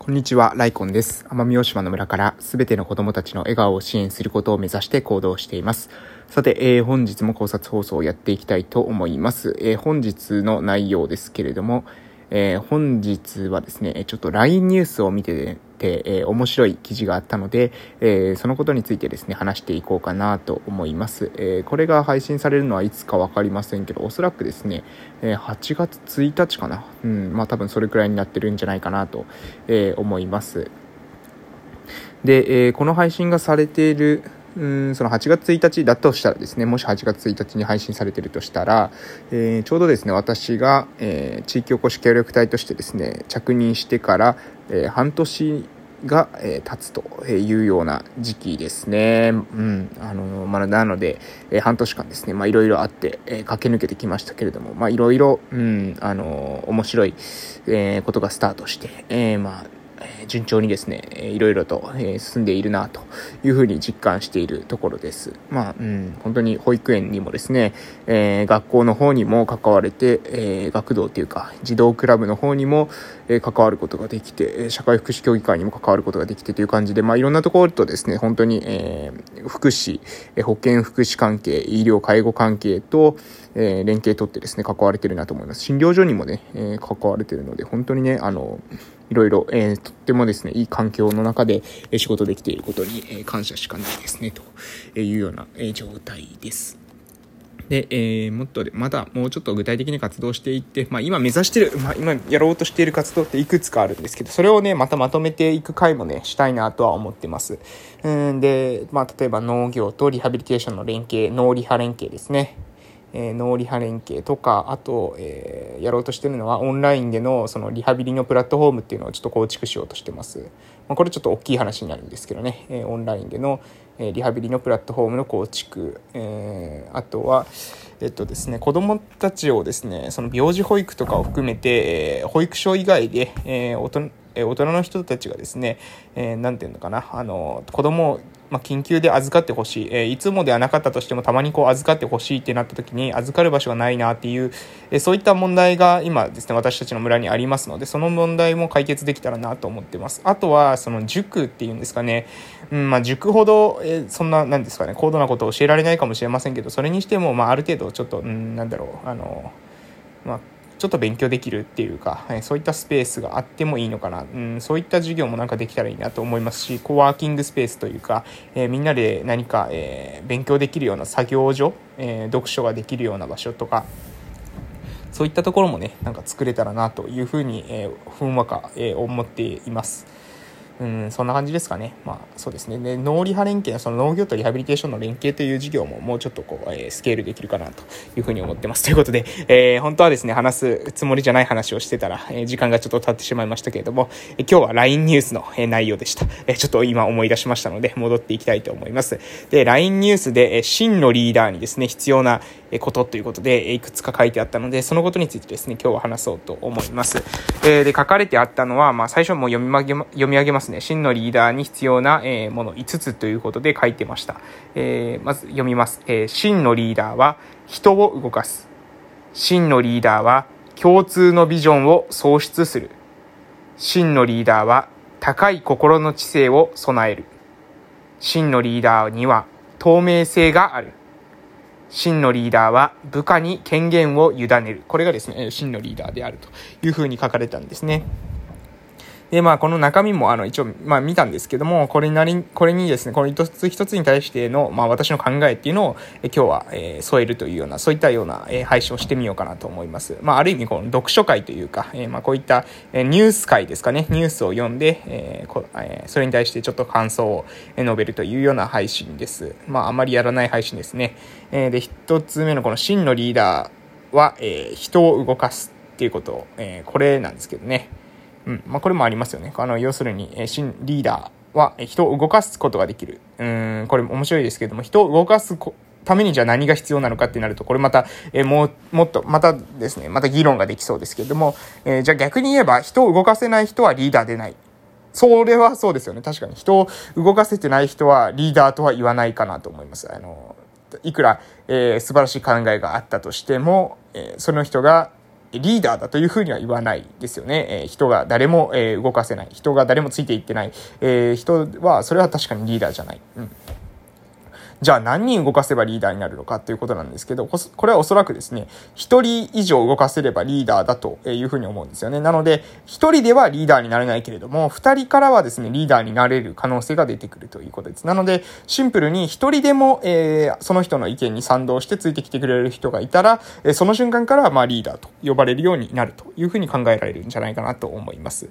こんにちは、ライコンです。奄美大島の村からすべての子供たちの笑顔を支援することを目指して行動しています。さて、えー、本日も考察放送をやっていきたいと思います。えー、本日の内容ですけれども、えー、本日はですね、ちょっと LINE ニュースを見て、て、えー、面白い記事があったので、えー、そのことについてですね、話していこうかなと思います。えー、これが配信されるのはいつか分かりませんけど、おそらくですね、え8月1日かな。うん、まあ多分それくらいになってるんじゃないかなと、え思います。で、えこの配信がされているうんその8月1日だとしたらですね、もし8月1日に配信されてるとしたら、えー、ちょうどですね、私が、えー、地域おこし協力隊としてですね、着任してから、えー、半年が、え経つというような時期ですね。うん。あの、まあ、なので、え半年間ですね、まあ、いろいろあって、え駆け抜けてきましたけれども、まあ、いろいろ、うん、あの、面白い、えことがスタートして、えまあ、順調にですね、いろいろと進んでいるなというふうに実感しているところです。まあ、うん、本当に保育園にもですね、えー、学校の方にも関われて、えー、学童というか、児童クラブの方にも、関わることができて、社会福祉協議会にも関わることができてという感じで、まあ、いろんなところとですね、本当に、えー、福祉、保健福祉関係、医療介護関係と、え、連携取ってですね、関われてるなと思います。診療所にもね、え、関われてるので、本当にね、あの、いろいろ、えー、とってもですね、いい環境の中で、仕事できていることに、え感謝しかないですね、というような、え状態です。で、えー、もっと、まだもうちょっと具体的に活動していって、まあ今目指してる、まあ今やろうとしている活動っていくつかあるんですけど、それをね、またまとめていく回もね、したいなとは思ってます。うんで、まあ例えば農業とリハビリテーションの連携、農リハ連携ですね。えー、脳リハ連携とかあと、えー、やろうとしてるのはオンラインでのそのリハビリのプラットフォームっていうのをちょっと構築しようとしてます、まあ、これちょっと大きい話になるんですけどね、えー、オンラインでの、えリハビリのプラットフォームの構築、えあとはえっとですね、子供たちをですね、その病児保育とかを含めて、え保育所以外で、え大人え大人の人たちがですね、えー、て言うのかな、あの、子供をまあ、緊急で預かってほしい、えー、いつもではなかったとしてもたまにこう預かってほしいってなった時に預かる場所がないなっていう、えー、そういった問題が今ですね私たちの村にありますのでその問題も解決できたらなと思ってます。あとはその塾っていうんですかね、うんまあ、塾ほど、えー、そんな何ですかね高度なことを教えられないかもしれませんけどそれにしても、まあ、ある程度ちょっと、うん、なんだろうあのまあちょっと勉強できるっていうか、はい、そういったスペースがあってもいいのかな、うん、そういった授業もなんかできたらいいなと思いますし、コワーキングスペースというか、え、みんなで何か、え、勉強できるような作業所、え、読書ができるような場所とか、そういったところもね、なんか作れたらなというふうに、えー、ふんわか、えー、思っています。うん、そんな感じですかね。まあ、そうですね。で、農リハ連携、その農業とリハビリテーションの連携という事業ももうちょっとこう、えー、スケールできるかなというふうに思ってます。ということで、えー、本当はですね、話すつもりじゃない話をしてたら、えー、時間がちょっと経ってしまいましたけれども、え今日は LINE ニュースの、え内容でした。えちょっと今思い出しましたので、戻っていきたいと思います。で、LINE ニュースで、え真のリーダーにですね、必要なことということで、いくつか書いてあったので、そのことについてですね、今日は話そうと思います。えで、書かれてあったのは、まあ、最初も読み上げ、読み上げますね。真のリーダーに必要な、え、もの5つということで書いてました。え、まず読みます。え、真のリーダーは人を動かす。真のリーダーは共通のビジョンを創出する。真のリーダーは高い心の知性を備える。真のリーダーには透明性がある。真のリーダーは部下に権限を委ねる。これがですね、真のリーダーであるというふうに書かれたんですね。で、まあ、この中身も、あの、一応、まあ、見たんですけども、これなり、これにですね、この一つ一つに対しての、まあ、私の考えっていうのを、え今日は、えー、添えるというような、そういったような、えー、配信をしてみようかなと思います。まあ、ある意味、この読書会というか、えー、まあ、こういった、え、ニュース会ですかね、ニュースを読んで、えこえ、それに対してちょっと感想を述べるというような配信です。まあ、あまりやらない配信ですね。え、で、一つ目のこの真のリーダーは、え、人を動かすっていうこと、え、これなんですけどね。うんまあ、これもありますよね。あの要するに、え新リーダーは人を動かすことができる。うん、これ面白いですけども、人を動かすためにじゃあ何が必要なのかってなると、これまた、えー、もう、もっと、またですね、また議論ができそうですけれども、えー、じゃあ逆に言えば、人を動かせない人はリーダーでない。それはそうですよね。確かに。人を動かせてない人はリーダーとは言わないかなと思います。あの、いくら、えー、素晴らしい考えがあったとしても、えー、その人がリーダーだというふうには言わないですよね。えー、人が誰も、えー、動かせない。人が誰もついていってない。えー、人は、それは確かにリーダーじゃない。うんじゃあ何人動かせばリーダーになるのかということなんですけど、これはおそらくですね、1人以上動かせればリーダーだというふうに思うんですよね。なので、1人ではリーダーになれないけれども、2人からはですね、リーダーになれる可能性が出てくるということです。なので、シンプルに1人でも、えー、その人の意見に賛同してついてきてくれる人がいたら、その瞬間からまあリーダーと呼ばれるようになるというふうに考えられるんじゃないかなと思います。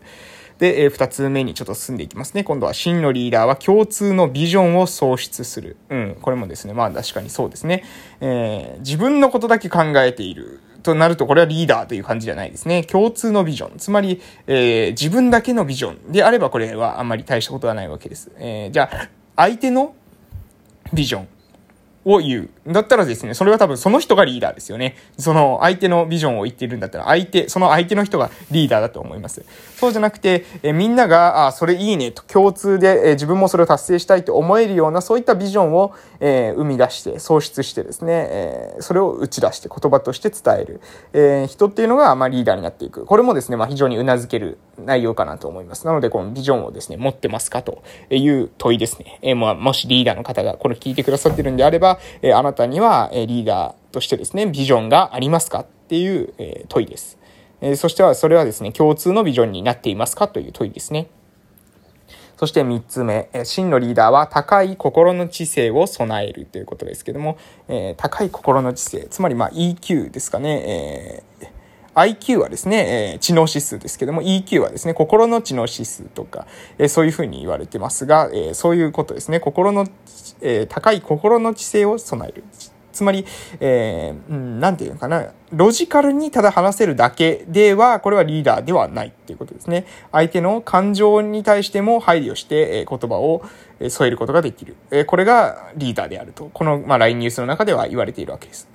で、えー、二つ目にちょっと進んでいきますね。今度は真のリーダーは共通のビジョンを創出する。うん、これもですね、まあ確かにそうですね。えー、自分のことだけ考えている。となると、これはリーダーという感じじゃないですね。共通のビジョン。つまり、えー、自分だけのビジョンであれば、これはあんまり大したことはないわけです。えー、じゃあ、相手のビジョン。を言う。だったらですね、それは多分その人がリーダーですよね。その相手のビジョンを言ってるんだったら、相手、その相手の人がリーダーだと思います。そうじゃなくて、えみんなが、あ、それいいねと共通で、え自分もそれを達成したいと思えるような、そういったビジョンを、えー、生み出して、創出してですね、えー、それを打ち出して言葉として伝える、えー、人っていうのが、まあ、リーダーになっていく。これもですね、まあ、非常に頷ける内容かなと思います。なので、このビジョンをですね、持ってますかという問いですね。え、まあ、もしリーダーの方がこれ聞いてくださってるんであれば、えー、あなたには、えリーダーとしてですね、ビジョンがありますかっていう、え問いです。えそしては、それはですね、共通のビジョンになっていますかという問いですね。そして3つ目、真のリーダーは高い心の知性を備えるということですけども、えー、高い心の知性、つまりまあ EQ ですかね、えー IQ はですね、えー、知能指数ですけども、EQ はですね、心の知能指数とか、えー、そういうふうに言われてますが、えー、そういうことですね、心の、え高い心の知性を備える。つまり、えー、なんていうのかな、ロジカルにただ話せるだけでは、これはリーダーではないっていうことですね。相手の感情に対しても配慮して、えー、言葉を添えることができる。えー、これがリーダーであると。この、まあ、LINE ニュースの中では言われているわけです。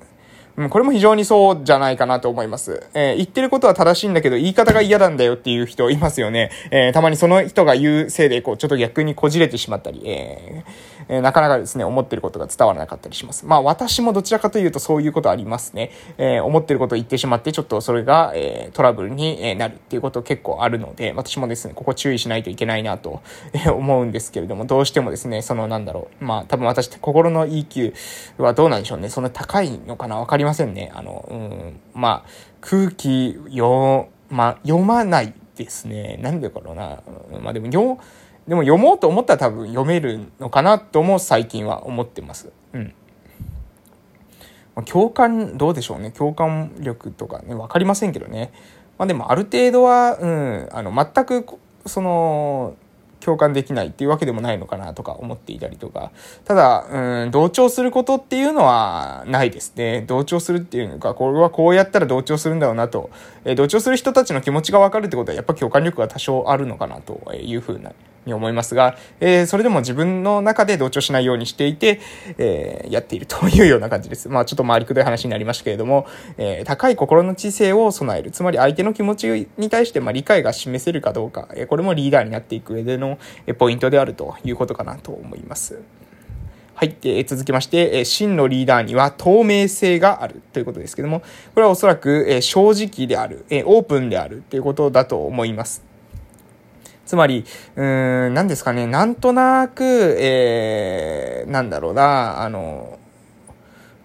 うん、これも非常にそうじゃないかなと思います。えー、言ってることは正しいんだけど、言い方が嫌なんだよっていう人いますよね。えー、たまにその人が言うせいで、こう、ちょっと逆にこじれてしまったり、えーえー、なかなかですね、思ってることが伝わらなかったりします。まあ私もどちらかというとそういうことありますね。えー、思ってることを言ってしまって、ちょっとそれが、え、トラブルになるっていうこと結構あるので、私もですね、ここ注意しないといけないなと思うんですけれども、どうしてもですね、そのなんだろう、まあ多分私って心の EQ はどうなんでしょうね。そんな高いのかなわかりませんね。あの、うん、まあ空気読、まあ読まないですね。なんでかろうな。まあでも、でも読もうと思ったら多分読めるのかなとも最近は思ってます。うん。共感、どうでしょうね。共感力とかね、わかりませんけどね。まあでもある程度は、うん、あの、全く、その、共感できないっていうわけでもないのかなとか思っていたりとか。ただ、うん、同調することっていうのはないですね。同調するっていうのか、これはこうやったら同調するんだろうなと。えー、同調する人たちの気持ちがわかるってことはやっぱ共感力が多少あるのかなというふうなに思いますが、えー、それでも自分の中で同調しないようにしていて、えー、やっているというような感じです。まあちょっと回りくどい話になりましたけれども、えー、高い心の知性を備える。つまり相手の気持ちに対してまあ理解が示せるかどうか、えこれもリーダーになっていく上でのポイントであるということかなと思います。はい。えー続きまして、え真のリーダーには透明性があるということですけども、これはおそらく、え正直である、えオープンであるということだと思います。つまり、うーん、何ですかね、なんとなく、えー、なんだろうな、あの、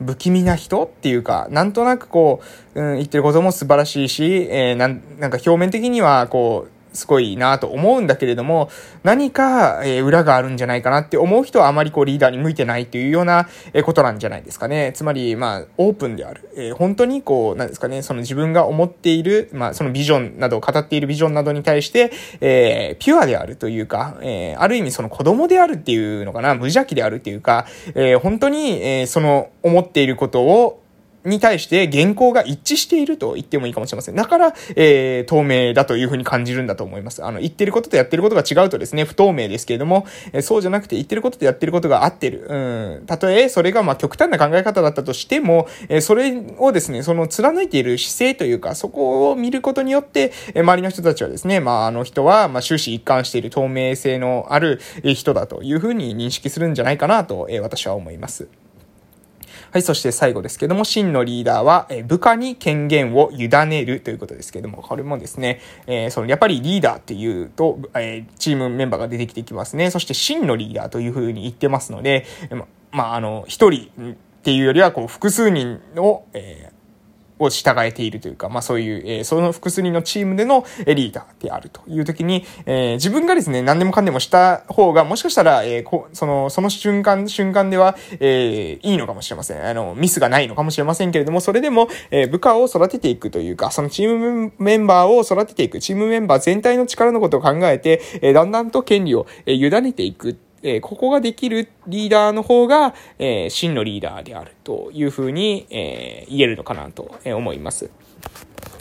不気味な人っていうか、なんとなくこう、うん、言ってることも素晴らしいし、えー、なん、なんか表面的にはこう、すごいなと思うんだけれども、何か、え、裏があるんじゃないかなって思う人はあまりこうリーダーに向いてないというような、え、ことなんじゃないですかね。つまり、まあ、オープンである。え、本当にこう、なんですかね、その自分が思っている、まあ、そのビジョンなどを語っているビジョンなどに対して、えー、ピュアであるというか、えー、ある意味その子供であるっていうのかな、無邪気であるっていうか、えー、本当に、えー、その思っていることを、に対して原稿が一致していると言ってもいいかもしれません。だから、えー、透明だというふうに感じるんだと思います。あの、言ってることとやってることが違うとですね、不透明ですけれども、えー、そうじゃなくて言ってることとやってることが合ってる。うん。たとえ、それがまあ極端な考え方だったとしても、えー、それをですね、その貫いている姿勢というか、そこを見ることによって、えー、周りの人たちはですね、まあ、あの人は、まあ、終始一貫している透明性のある人だというふうに認識するんじゃないかなと、えー、私は思います。はい、そして最後ですけども、真のリーダーは、え部下に権限を委ねるということですけども、これもですね、えー、その、やっぱりリーダーっていうと、えー、チームメンバーが出てきてきますね。そして真のリーダーというふうに言ってますので、ま、まあ、あの、一人っていうよりは、こう、複数人の、えーを従えているというか、まあそういう、えー、その複数人のチームでのリーダーであるという時に、えー、自分がですね、何でもかんでもした方が、もしかしたら、えー、こその、その瞬間、瞬間では、えー、いいのかもしれません。あの、ミスがないのかもしれませんけれども、それでも、えー、部下を育てていくというか、そのチームメンバーを育てていく、チームメンバー全体の力のことを考えて、えー、だんだんと権利を、えー、委ねていく。えー、ここができるリーダーの方が、えー、真のリーダーであるというふうに、えー、言えるのかなと思います。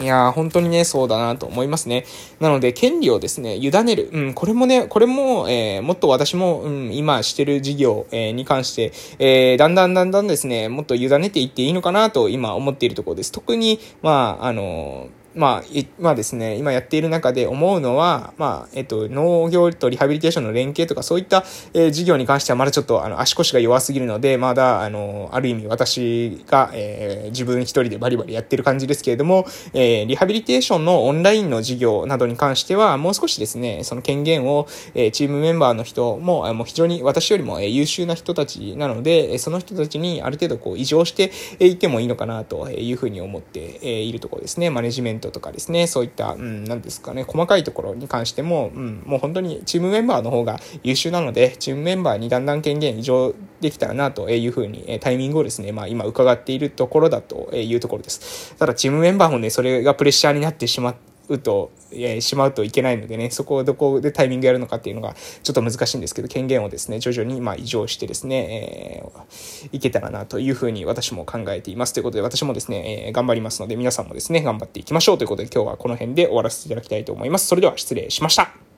いやー、本当にね、そうだなと思いますね。なので、権利をですね、委ねる。うん、これもね、これも、えー、もっと私も、うん、今してる事業、えー、に関して、えー、だんだんだんだんですね、もっと委ねていっていいのかなと今思っているところです。特に、まあ、あのーまあ、まあですね、今やっている中で思うのは、まあ、えっと、農業とリハビリテーションの連携とか、そういった、えー、事業に関してはまだちょっと、あの、足腰が弱すぎるので、まだ、あの、ある意味私が、えー、自分一人でバリバリやってる感じですけれども、えー、リハビリテーションのオンラインの事業などに関しては、もう少しですね、その権限を、えー、チームメンバーの人も、もう非常に私よりも、えー、優秀な人たちなので、その人たちにある程度こう、異常していってもいいのかなというふうに思っているところですね。マネジメントとかですね、そういった、うん、なんですかね、細かいところに関しても、うん、もう本当にチームメンバーの方が優秀なので、チームメンバーにだんだん権限移譲できたらなというふうに、タイミングをですね、まあ今伺っているところだというところです。ただチームメンバーもね、それがプレッシャーになってしまって、うと、えしまうといけないのでね、そこをどこでタイミングやるのかっていうのがちょっと難しいんですけど、権限をですね、徐々にまあ異常してですね、えー、いけたらなというふうに私も考えています。ということで、私もですね、えー、頑張りますので、皆さんもですね、頑張っていきましょうということで、今日はこの辺で終わらせていただきたいと思います。それでは失礼しました。